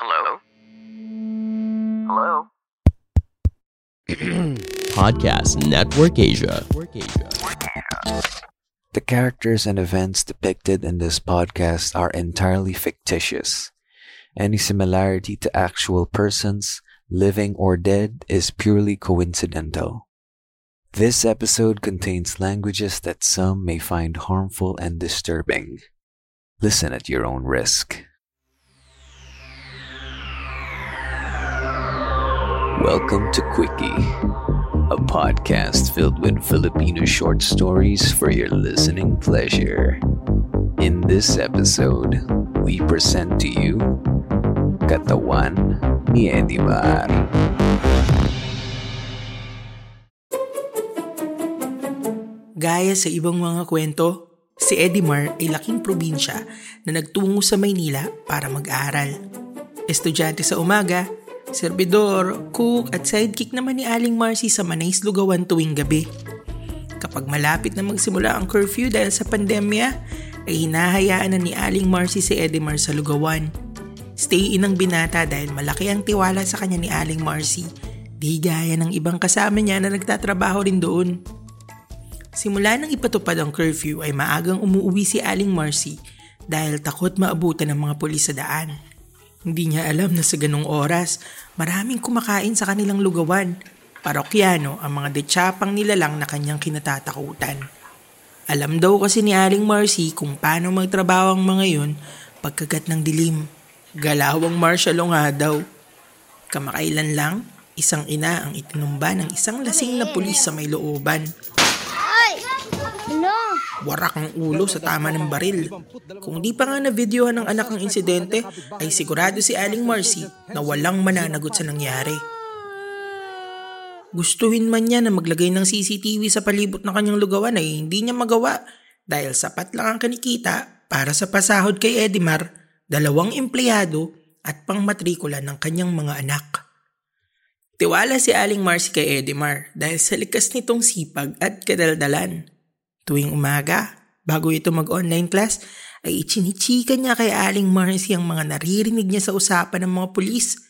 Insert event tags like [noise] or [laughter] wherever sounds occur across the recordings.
Hello? Hello? [clears throat] Podcast Network Asia. The characters and events depicted in this podcast are entirely fictitious. Any similarity to actual persons, living or dead, is purely coincidental. This episode contains languages that some may find harmful and disturbing. Listen at your own risk. Welcome to Quickie, a podcast filled with Filipino short stories for your listening pleasure. In this episode, we present to you Katawan ni Edimar. Gaya sa ibang mga kwento, si Edimar ay laking probinsya na nagtungo sa Maynila para mag-aral. Estudyante sa umaga, serbidor, cook at sidekick naman ni Aling Marcy sa Manays Lugawan tuwing gabi. Kapag malapit na magsimula ang curfew dahil sa pandemya, ay hinahayaan na ni Aling Marcy si Edimar sa Lugawan. Stay in ang binata dahil malaki ang tiwala sa kanya ni Aling Marcy. Di gaya ng ibang kasama niya na nagtatrabaho rin doon. Simula nang ipatupad ang curfew ay maagang umuwi si Aling Marcy dahil takot maabutan ng mga pulis sa daan. Hindi niya alam na sa ganong oras, maraming kumakain sa kanilang lugawan. Parokyano ang mga detsapang nilalang na kanyang kinatatakutan. Alam daw kasi ni Aling Marcy kung paano magtrabaho ang mga yun pagkagat ng dilim. Galawang martial nga daw. Kamakailan lang, isang ina ang itinumba ng isang lasing na pulis sa may looban. Warak ang ulo sa tama ng baril. Kung di pa nga na-videohan ng anak ang insidente, ay sigurado si Aling Marcy na walang mananagot sa nangyari. Gustuhin man niya na maglagay ng CCTV sa palibot ng kanyang lugawan ay hindi niya magawa dahil sapat lang ang kanikita para sa pasahod kay Edimar, dalawang empleyado at pangmatrikula ng kanyang mga anak. Tiwala si Aling Marcy kay Edimar dahil sa likas nitong sipag at kadaldalan. Tuwing umaga, bago ito mag-online class, ay ichinichika niya kay Aling Marcy ang mga naririnig niya sa usapan ng mga pulis.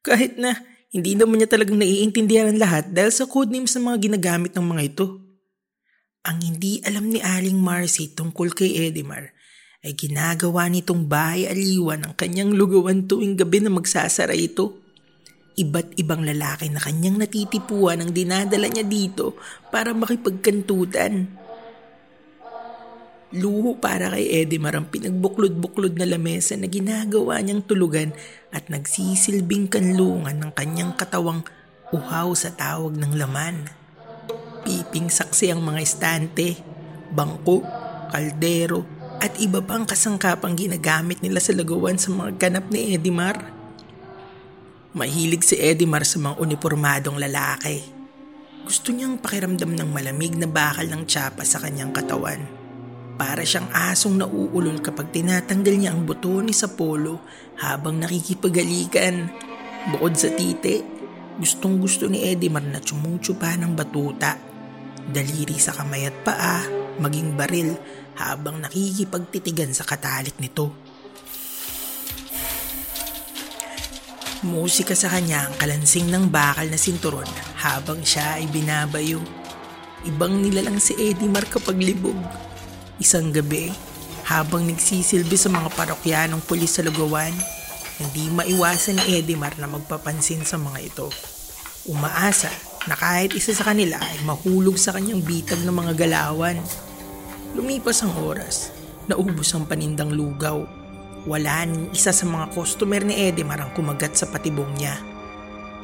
Kahit na hindi naman niya talagang naiintindihan ang lahat dahil sa codenames ng mga ginagamit ng mga ito. Ang hindi alam ni Aling Marcy tungkol kay Edimar ay ginagawa nitong bahay aliwan ang kanyang lugawan tuwing gabi na magsasara ito. Iba't ibang lalaki na kanyang natitipuan ang dinadala niya dito para makipagkantutan. Luho para kay Edimar ang pinagbuklod-buklod na lamesa na ginagawa niyang tulugan at nagsisilbing kanlungan ng kanyang katawang uhaw sa tawag ng laman. Piping saksi ang mga estante, bangko, kaldero, at iba pang kasangkapang ginagamit nila sa lagawan sa mga ganap ni Edimar. Mahilig si Edimar sa mga uniformadong lalaki. Gusto niyang pakiramdam ng malamig na bakal ng tsapa sa kanyang katawan. Para siyang asong nauulol kapag tinatanggal niya ang buto ni sa polo habang nakikipagalikan. Bukod sa tite, gustong gusto ni Edimar na tsumutsupa ng batuta. Daliri sa kamay at paa, maging baril habang nakikipagtitigan sa katalik nito. Musika sa kanya ang kalansing ng bakal na sinturon habang siya ay binabayo. Ibang nilalang si Edimar kapag libog. Isang gabi, habang nagsisilbi sa mga parokyanong pulis sa lugawan, hindi maiwasan ni Edimar na magpapansin sa mga ito. Umaasa na kahit isa sa kanila ay mahulog sa kanyang bitag ng mga galawan. Lumipas ang oras, naubos ang panindang lugaw wala ni isa sa mga customer ni Edemar ang kumagat sa patibong niya.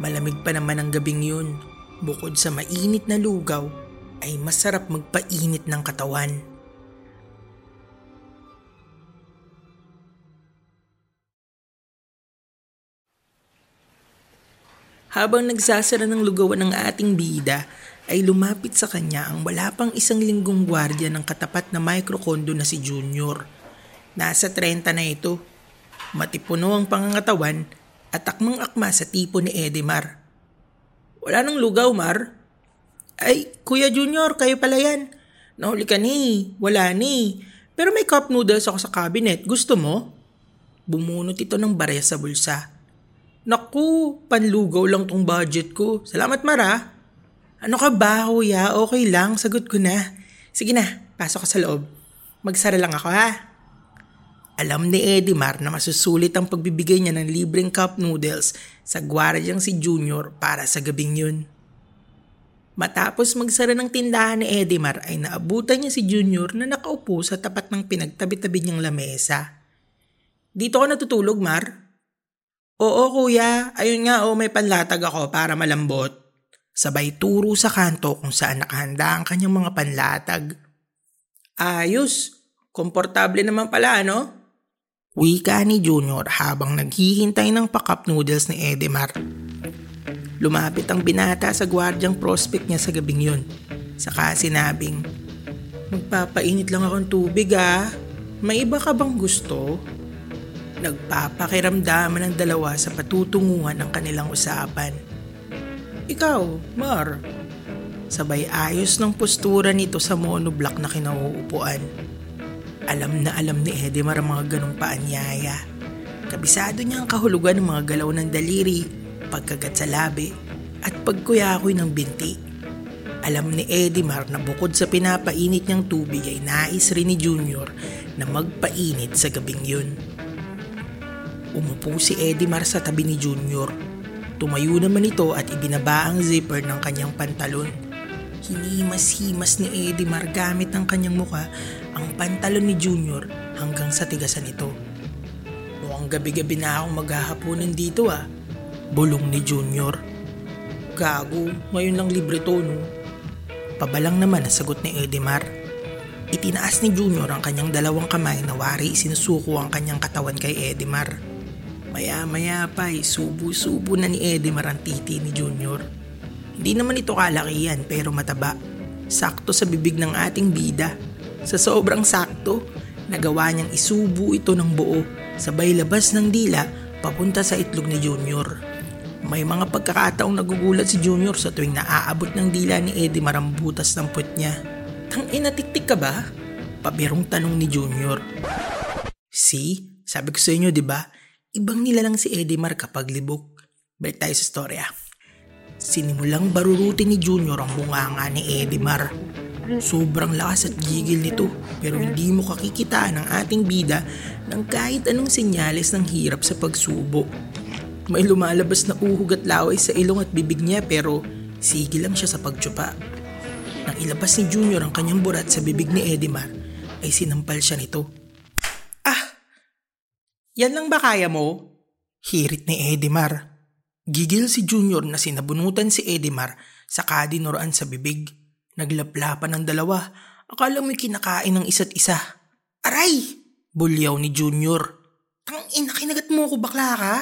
Malamig pa naman ang gabing yun. Bukod sa mainit na lugaw, ay masarap magpainit ng katawan. Habang nagsasara ng lugawan ng ating bida, ay lumapit sa kanya ang wala pang isang linggong gwardya ng katapat na microcondo na si Junior. Nasa 30 na ito. Matipuno ang pangangatawan at akmang-akma sa tipo ni Edimar. Wala nang lugaw, Mar. Ay, Kuya Junior, kayo pala yan. Nahuli ka ni. Wala ni. Pero may cup noodles ako sa cabinet. Gusto mo? Bumunot ito ng barya sa bulsa. Naku, panlugaw lang tong budget ko. Salamat Mara. Ano ka ba, kuya? Okay lang, sagot ko na. Sige na, pasok ka sa loob. Magsara lang ako ha. Alam ni Edimar na masusulit ang pagbibigay niya ng libreng cup noodles sa gwardyang si Junior para sa gabing yun. Matapos magsara ng tindahan ni Edimar ay naabutan niya si Junior na nakaupo sa tapat ng pinagtabi-tabi niyang lamesa. Dito ka natutulog, Mar? Oo kuya, ayun nga oh may panlatag ako para malambot. Sabay turo sa kanto kung saan nakahanda ang kanyang mga panlatag. Ayos, komportable naman pala ano? Wika ni Junior habang naghihintay ng pakap noodles ni Edemar. Lumapit ang binata sa gwardyang prospect niya sa gabing yun. Saka sinabing, Magpapainit lang akong tubig ah. May iba ka bang gusto? Nagpapakiramdaman ng dalawa sa patutunguhan ng kanilang usapan. Ikaw, Mar. Sabay ayos ng postura nito sa monoblock na kinauupuan. Alam na alam ni Edemar ang mga ganong paanyaya. Kabisado niya ang kahulugan ng mga galaw ng daliri, pagkagat sa labi, at pagkuyakoy ng binti. Alam ni Edimar na bukod sa pinapainit niyang tubig ay nais rin ni Junior na magpainit sa gabing yun. Umupo si Edimar sa tabi ni Junior. Tumayo naman ito at ibinaba ang zipper ng kanyang pantalon. Hinimas-himas ni Edimar gamit ang kanyang muka ang pantalon ni Junior hanggang sa tigasan ito. Mukhang gabi-gabi na akong maghahaponan dito ah. Bulong ni Junior. Gago, ngayon lang libre to no. Pabalang naman ang sagot ni Edimar. Itinaas ni Junior ang kanyang dalawang kamay na wari sinusuko ang kanyang katawan kay Edimar. Maya-maya pa ay subo-subo na ni Edimar ang titi ni Junior. Hindi naman ito kalakihan pero mataba. Sakto sa bibig ng ating bida. Sa sobrang sakto, nagawa niyang isubo ito ng buo sabay labas ng dila papunta sa itlog ni Junior. May mga pagkakataong nagugulat si Junior sa tuwing naaabot ng dila ni Eddie marambutas ng put niya. Tang inatiktik ka ba? Pabirong tanong ni Junior. See? Sabi ko sa inyo, di ba? Ibang nila lang si Eddie Mar kapag libok. Balik tayo sa storya. Sinimulang barurutin ni Junior ang bunganga ni Eddie Mar. Sobrang lakas at gigil nito pero hindi mo kakikitaan ng ating bida ng kahit anong senyales ng hirap sa pagsubo. May lumalabas na uhog at laway sa ilong at bibig niya pero sige lang siya sa pagtsupa. Nang ilabas ni Junior ang kanyang burat sa bibig ni Edimar ay sinampal siya nito. Yan lang ba kaya mo? Hirit ni Edimar. Gigil si Junior na sinabunutan si Edimar sa kadinuran sa bibig. Naglaplapan ng dalawa. Akala mo'y kinakain ng isa't isa. Aray! Bulyaw ni Junior. Tang ina, kinagat mo ko bakla ka?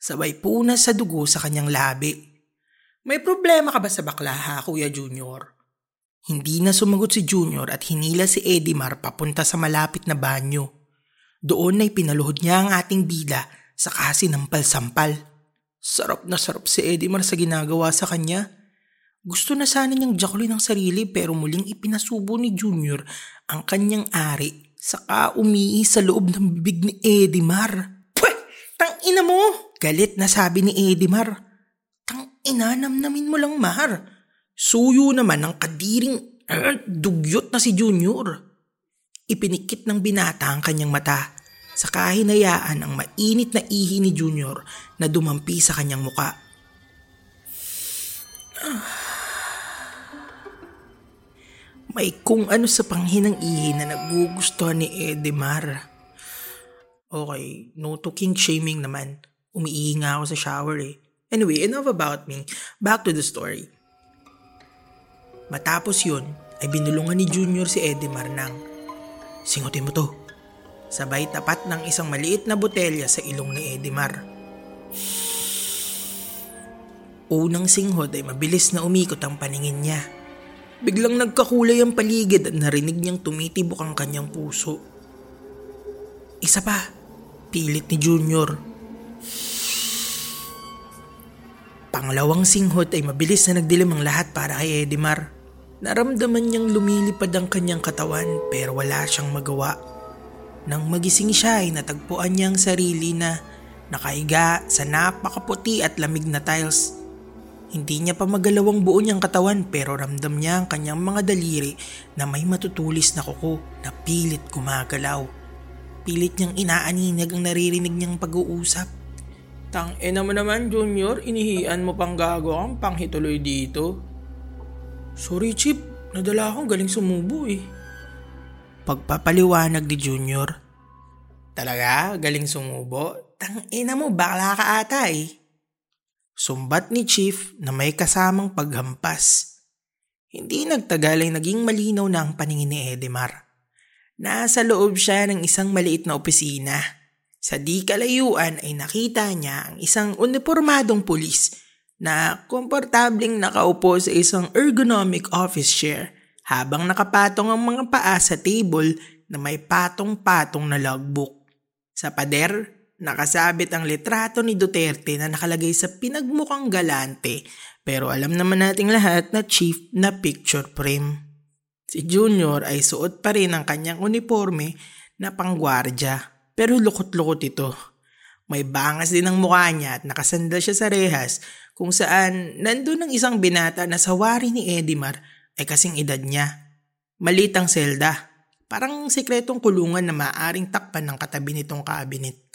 Sabay punas sa dugo sa kanyang labi. May problema ka ba sa bakla ha, Kuya Junior? Hindi na sumagot si Junior at hinila si Edimar papunta sa malapit na banyo. Doon ay pinaluhod niya ang ating bida sa kasi ng palsampal. Sarap na sarap si Edimar sa ginagawa sa kanya. Gusto na sana niyang jakulin ang sarili pero muling ipinasubo ni Junior ang kanyang ari saka umii sa loob ng bibig ni Edimar. Pweh! Tang ina mo! Galit na sabi ni Edimar. Tang ina namnamin mo lang Mar. Suyo naman ang kadiring uh, dugyot na si Junior. Ipinikit ng binata ang kanyang mata sa kahinayaan ang mainit na ihi ni Junior na dumampi sa kanyang muka. [sighs] May kung ano sa panghinang ihi na nagugustuhan ni Edemar. Okay, no to king shaming naman. Umiihi nga ako sa shower eh. Anyway, enough about me. Back to the story. Matapos yun, ay binulungan ni Junior si Edemar ng Singutin mo to. Sabay tapat ng isang maliit na botelya sa ilong ni Edemar. Unang singhod ay mabilis na umikot ang paningin niya. Biglang nagkakulay ang paligid at narinig niyang tumitibok ang kanyang puso. Isa pa, pilit ni Junior. Pangalawang singhot ay mabilis na nagdilim ang lahat para kay Edimar. Naramdaman niyang lumilipad ang kanyang katawan pero wala siyang magawa. Nang magising siya ay natagpuan niya ang sarili na nakaiga sa napakaputi at lamig na tiles. Hindi niya pa magalawang buo niyang katawan pero ramdam niya ang kanyang mga daliri na may matutulis na kuko na pilit gumagalaw. Pilit niyang inaaninag ang naririnig niyang pag-uusap. Tang ina mo naman, Junior. Inihian mo pang gago ang panghituloy dito. Sorry, Chip. Nadala akong galing sumubo eh. Pagpapaliwanag ni Junior. Talaga? Galing sumubo? Tang ina mo, bakla ka ata eh. Sumbat ni Chief na may kasamang paghampas. Hindi nagtagal ay naging malinaw na ang paningin ni Edemar. Nasa loob siya ng isang maliit na opisina sa di kalayuan ay nakita niya ang isang uniformadong pulis na komportabling nakaupo sa isang ergonomic office chair habang nakapatong ang mga paa sa table na may patong-patong na logbook. Sa pader, nakasabit ang litrato ni Duterte na nakalagay sa pinagmukhang galante pero alam naman nating lahat na chief na picture frame. Si Junior ay suot pa rin ang kanyang uniforme na pangwardya pero lukot-lukot ito. May bangas din ang mukha niya at nakasandal siya sa rehas kung saan nandun ang isang binata na sa wari ni Edimar ay kasing edad niya. Malitang selda. Parang sikretong kulungan na maaring takpan ng katabi nitong kabinet.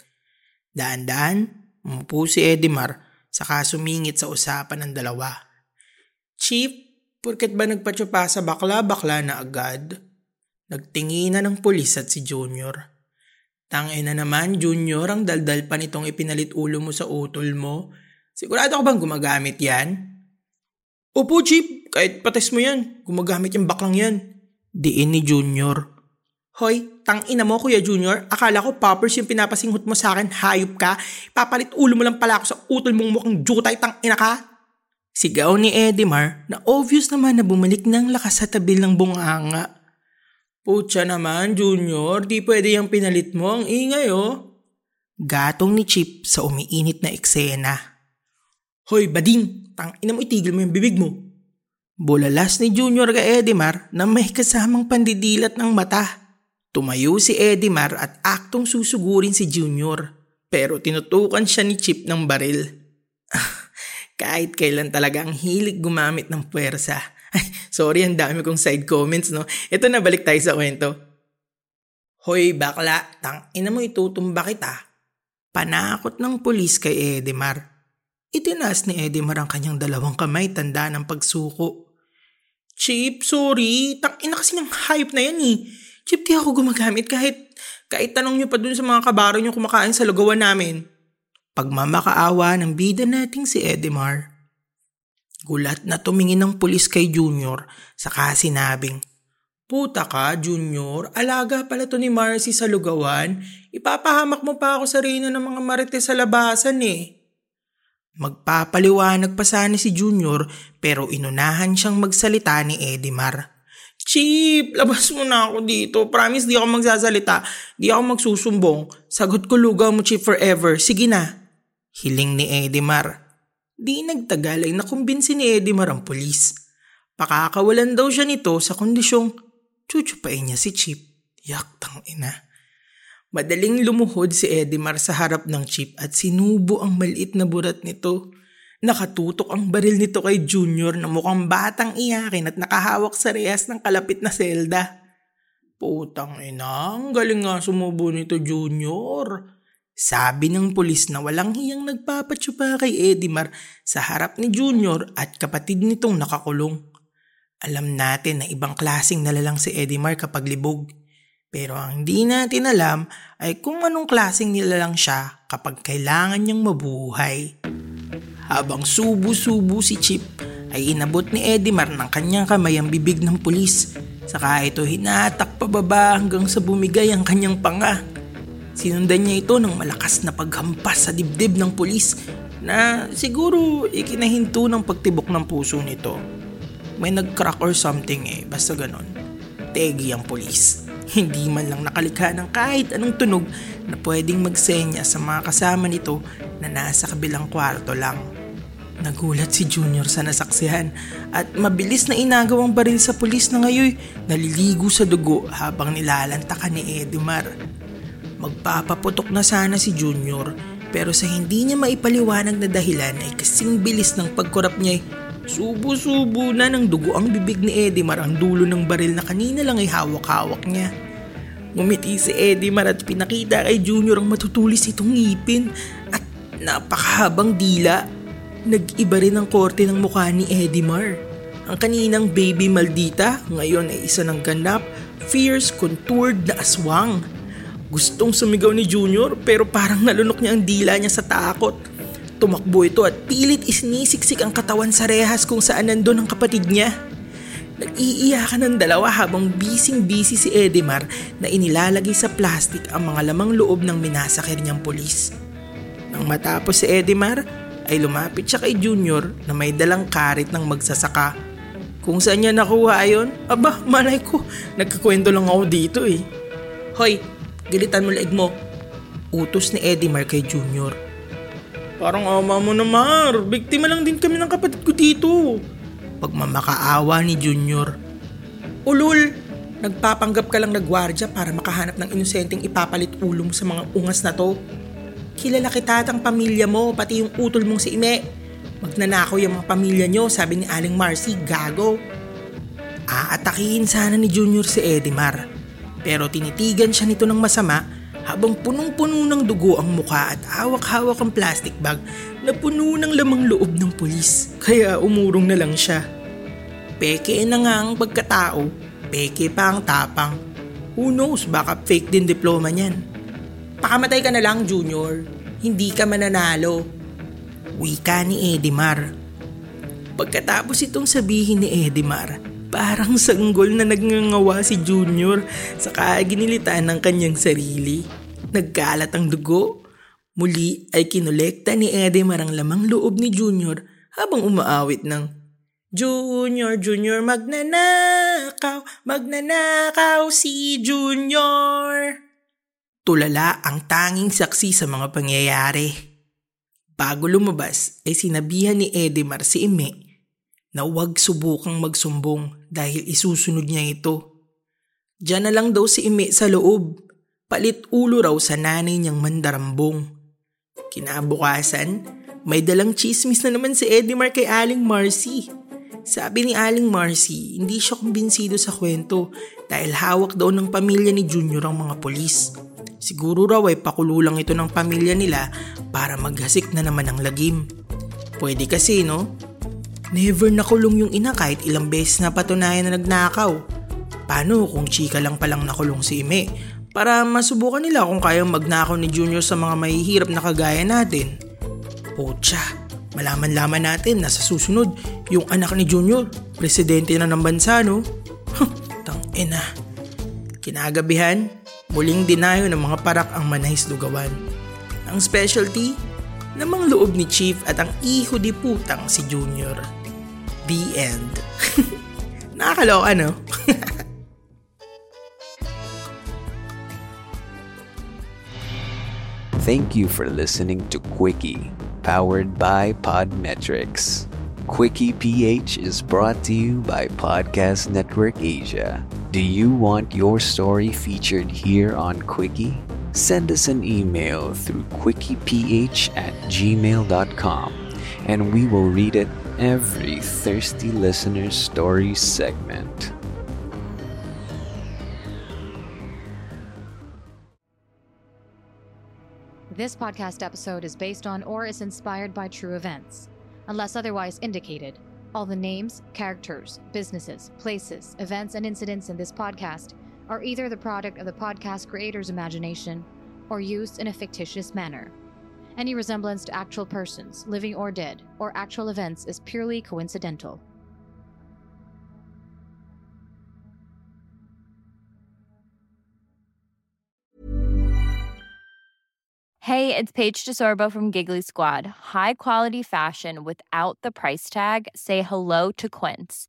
Daan-daan, umupo si Edimar saka sumingit sa usapan ng dalawa. Chief, porket ba nagpatsupa sa bakla-bakla na agad? Nagtinginan ng pulis at si Junior. Tangay na naman, Junior, ang daldal pa nitong ipinalit ulo mo sa utol mo. Sigurado ka bang gumagamit yan? Opo, Chip. Kahit pates mo yan. Gumagamit yung baklang yan. Diin ni Junior. Hoy, tang ina mo, Kuya Junior. Akala ko poppers yung pinapasinghot mo sa akin. Hayop ka. Papalit ulo mo lang pala ako sa utol mong mukhang jutay. Tang ina ka. Sigaw ni Edimar na obvious naman na bumalik ng lakas sa tabil ng bunganga. Pucha naman, Junior, di pwede yung pinalit mo. Ang ingay, oh. Gatong ni Chip sa umiinit na eksena. Hoy, bading! Tang ina mo itigil mo yung bibig mo. Bulalas ni Junior kay Edimar na may kasamang pandidilat ng mata. Tumayo si Edimar at aktong susugurin si Junior. Pero tinutukan siya ni Chip ng baril. [laughs] Kahit kailan talaga ang hilig gumamit ng puwersa [laughs] ay, sorry, ang dami kong side comments, no? Ito na, balik tayo sa kwento. Hoy, bakla, tang ina mo itutumba kita. Panakot ng pulis kay Edemar. Itinaas ni Edemar ang kanyang dalawang kamay tanda ng pagsuko. Chip, sorry. Tang ina kasi ng hype na yan eh. Chip, di ako gumagamit kahit, kahit tanong nyo pa dun sa mga kabaro nyo kumakain sa lugawan namin. Pagmamakaawa ng bida nating si Edemar. Gulat na tumingin ng pulis kay Junior saka sinabing, Puta ka, Junior. Alaga pala to ni Marcy sa lugawan. Ipapahamak mo pa ako sa reyna ng mga marites sa labasan eh. Magpapaliwanag pa sana si Junior pero inunahan siyang magsalita ni Edimar. Chip, labas mo na ako dito. Promise di ako magsasalita. Di ako magsusumbong. Sagot ko lugaw mo, Chip, forever. Sige na. Hiling ni Edimar. Di nagtagal ay nakumbinsi ni Edimar ang pulis. Pakakawalan daw siya nito sa kondisyong chuchupain niya si Chip. Yak tang ina. Madaling lumuhod si Edimar sa harap ng Chip at sinubo ang maliit na burat nito. Nakatutok ang baril nito kay Junior na mukhang batang iyakin at nakahawak sa rehas ng kalapit na selda. Putang ina, galing nga sumubo nito Junior. Sabi ng pulis na walang hiyang nagpapatsupa kay Edimar sa harap ni Junior at kapatid nitong nakakulong. Alam natin na ibang klasing nalalang si Edimar kapag libog. Pero ang di natin alam ay kung anong klaseng nilalang siya kapag kailangan niyang mabuhay. Habang subu-subu si Chip ay inabot ni Edimar ng kanyang kamay ang bibig ng pulis. Saka ito hinatak pababa hanggang sa bumigay ang kanyang panga. Sinundan niya ito ng malakas na paghampas sa dibdib ng pulis na siguro ikinahinto ng pagtibok ng puso nito. May nag-crack or something eh, basta ganon. Tegi ang polis. Hindi man lang nakalikha ng kahit anong tunog na pwedeng magsenya sa mga kasama nito na nasa kabilang kwarto lang. Nagulat si Junior sa nasaksihan at mabilis na inagaw ang baril sa pulis na ngayon naliligo sa dugo habang nilalantakan ni Edimar. Magpapaputok na sana si Junior pero sa hindi niya maipaliwanag na dahilan ay kasing bilis ng pagkurap niya subo-subo na ng dugo ang bibig ni Edimar ang dulo ng baril na kanina lang ay hawak-hawak niya. Ngumiti si Edimar at pinakita kay Junior ang matutulis itong ngipin at napakahabang dila Nag-iba rin ang korte ng mukha ni Edimar. Ang kaninang baby maldita ngayon ay isa ng ganap, fierce, contoured na aswang. Gustong sumigaw ni Junior pero parang nalunok niya ang dila niya sa takot. Tumakbo ito at pilit isinisiksik ang katawan sa rehas kung saan nandun ang kapatid niya. Nag-iiyakan ng dalawa habang bising-busy si Edimar na inilalagay sa plastic ang mga lamang loob ng minasakir niyang polis. Nang matapos si Edimar, ay lumapit siya kay Junior na may dalang karit ng magsasaka. Kung saan niya nakuha ayon, aba malay ko, nagkakwento lang ako dito eh. Hoy, gilitan mo laig mo. Utos ni Eddie Mar kay Junior. Parang ama mo na Mar, biktima lang din kami ng kapatid ko dito. Pagmamakaawa ni Junior. Ulul, nagpapanggap ka lang nagwardya para makahanap ng inosenteng ipapalit ulo mo sa mga ungas na to. Kilala kita at ang pamilya mo, pati yung utol mong si Ime. Magnanakaw yung mga pamilya nyo, sabi ni Aling Marcy, gago. Aatakihin sana ni Junior si Edimar. Pero tinitigan siya nito ng masama habang punong-puno ng dugo ang muka at hawak-hawak ang plastic bag na puno ng lamang loob ng pulis. Kaya umurong na lang siya. Peke na nga ang pagkatao, peke pa ang tapang. Who knows, baka fake din diploma niyan. Pakamatay ka na lang, Junior. Hindi ka mananalo. Wika ni Edimar. Pagkatapos itong sabihin ni Edimar, parang sanggol na nagngangawa si Junior sa kaginilitan ng kanyang sarili. Nagkalat ang dugo. Muli ay kinolekta ni Edimar ang lamang loob ni Junior habang umaawit ng Junior, Junior, magnanakaw, magnanakaw si Junior. Tulala ang tanging saksi sa mga pangyayari. Bago lumabas ay sinabihan ni Edemar si Ime na huwag subukang magsumbong dahil isusunod niya ito. Diyan na lang daw si Ime sa loob, palit ulo raw sa nanay niyang mandarambong. Kinabukasan, may dalang chismis na naman si Edemar kay Aling Marcy. Sabi ni Aling Marcy, hindi siya kumbinsido sa kwento dahil hawak daw ng pamilya ni Junior ang mga polis. Siguro raw ay pakulo lang ito ng pamilya nila para maghasik na naman ang lagim. Pwede kasi no? Never nakulong yung ina kahit ilang beses na patunayan na nagnakaw. Paano kung chika lang palang nakulong si Ime? Para masubukan nila kung kayang magnakaw ni Junior sa mga mahihirap na kagaya natin. Pocha, malaman-laman natin na sa susunod, yung anak ni Junior, presidente na ng bansa no? Tang ina. Kinagabihan, Muling dinayo ng mga parak ang manahis lugawan. Ang specialty, namang loob ni Chief at ang iho di putang si Junior. The end. [laughs] Nakakaloka no? [laughs] Thank you for listening to Quickie, powered by Podmetrics. Quickie PH is brought to you by Podcast Network Asia. Do you want your story featured here on Quickie? Send us an email through quickieph at gmail.com and we will read it every Thirsty Listener's Story segment. This podcast episode is based on or is inspired by true events. Unless otherwise indicated, all the names, characters, businesses, places, events, and incidents in this podcast are either the product of the podcast creator's imagination or used in a fictitious manner. Any resemblance to actual persons, living or dead, or actual events is purely coincidental. Hey, it's Paige DeSorbo from Giggly Squad. High quality fashion without the price tag. Say hello to Quince.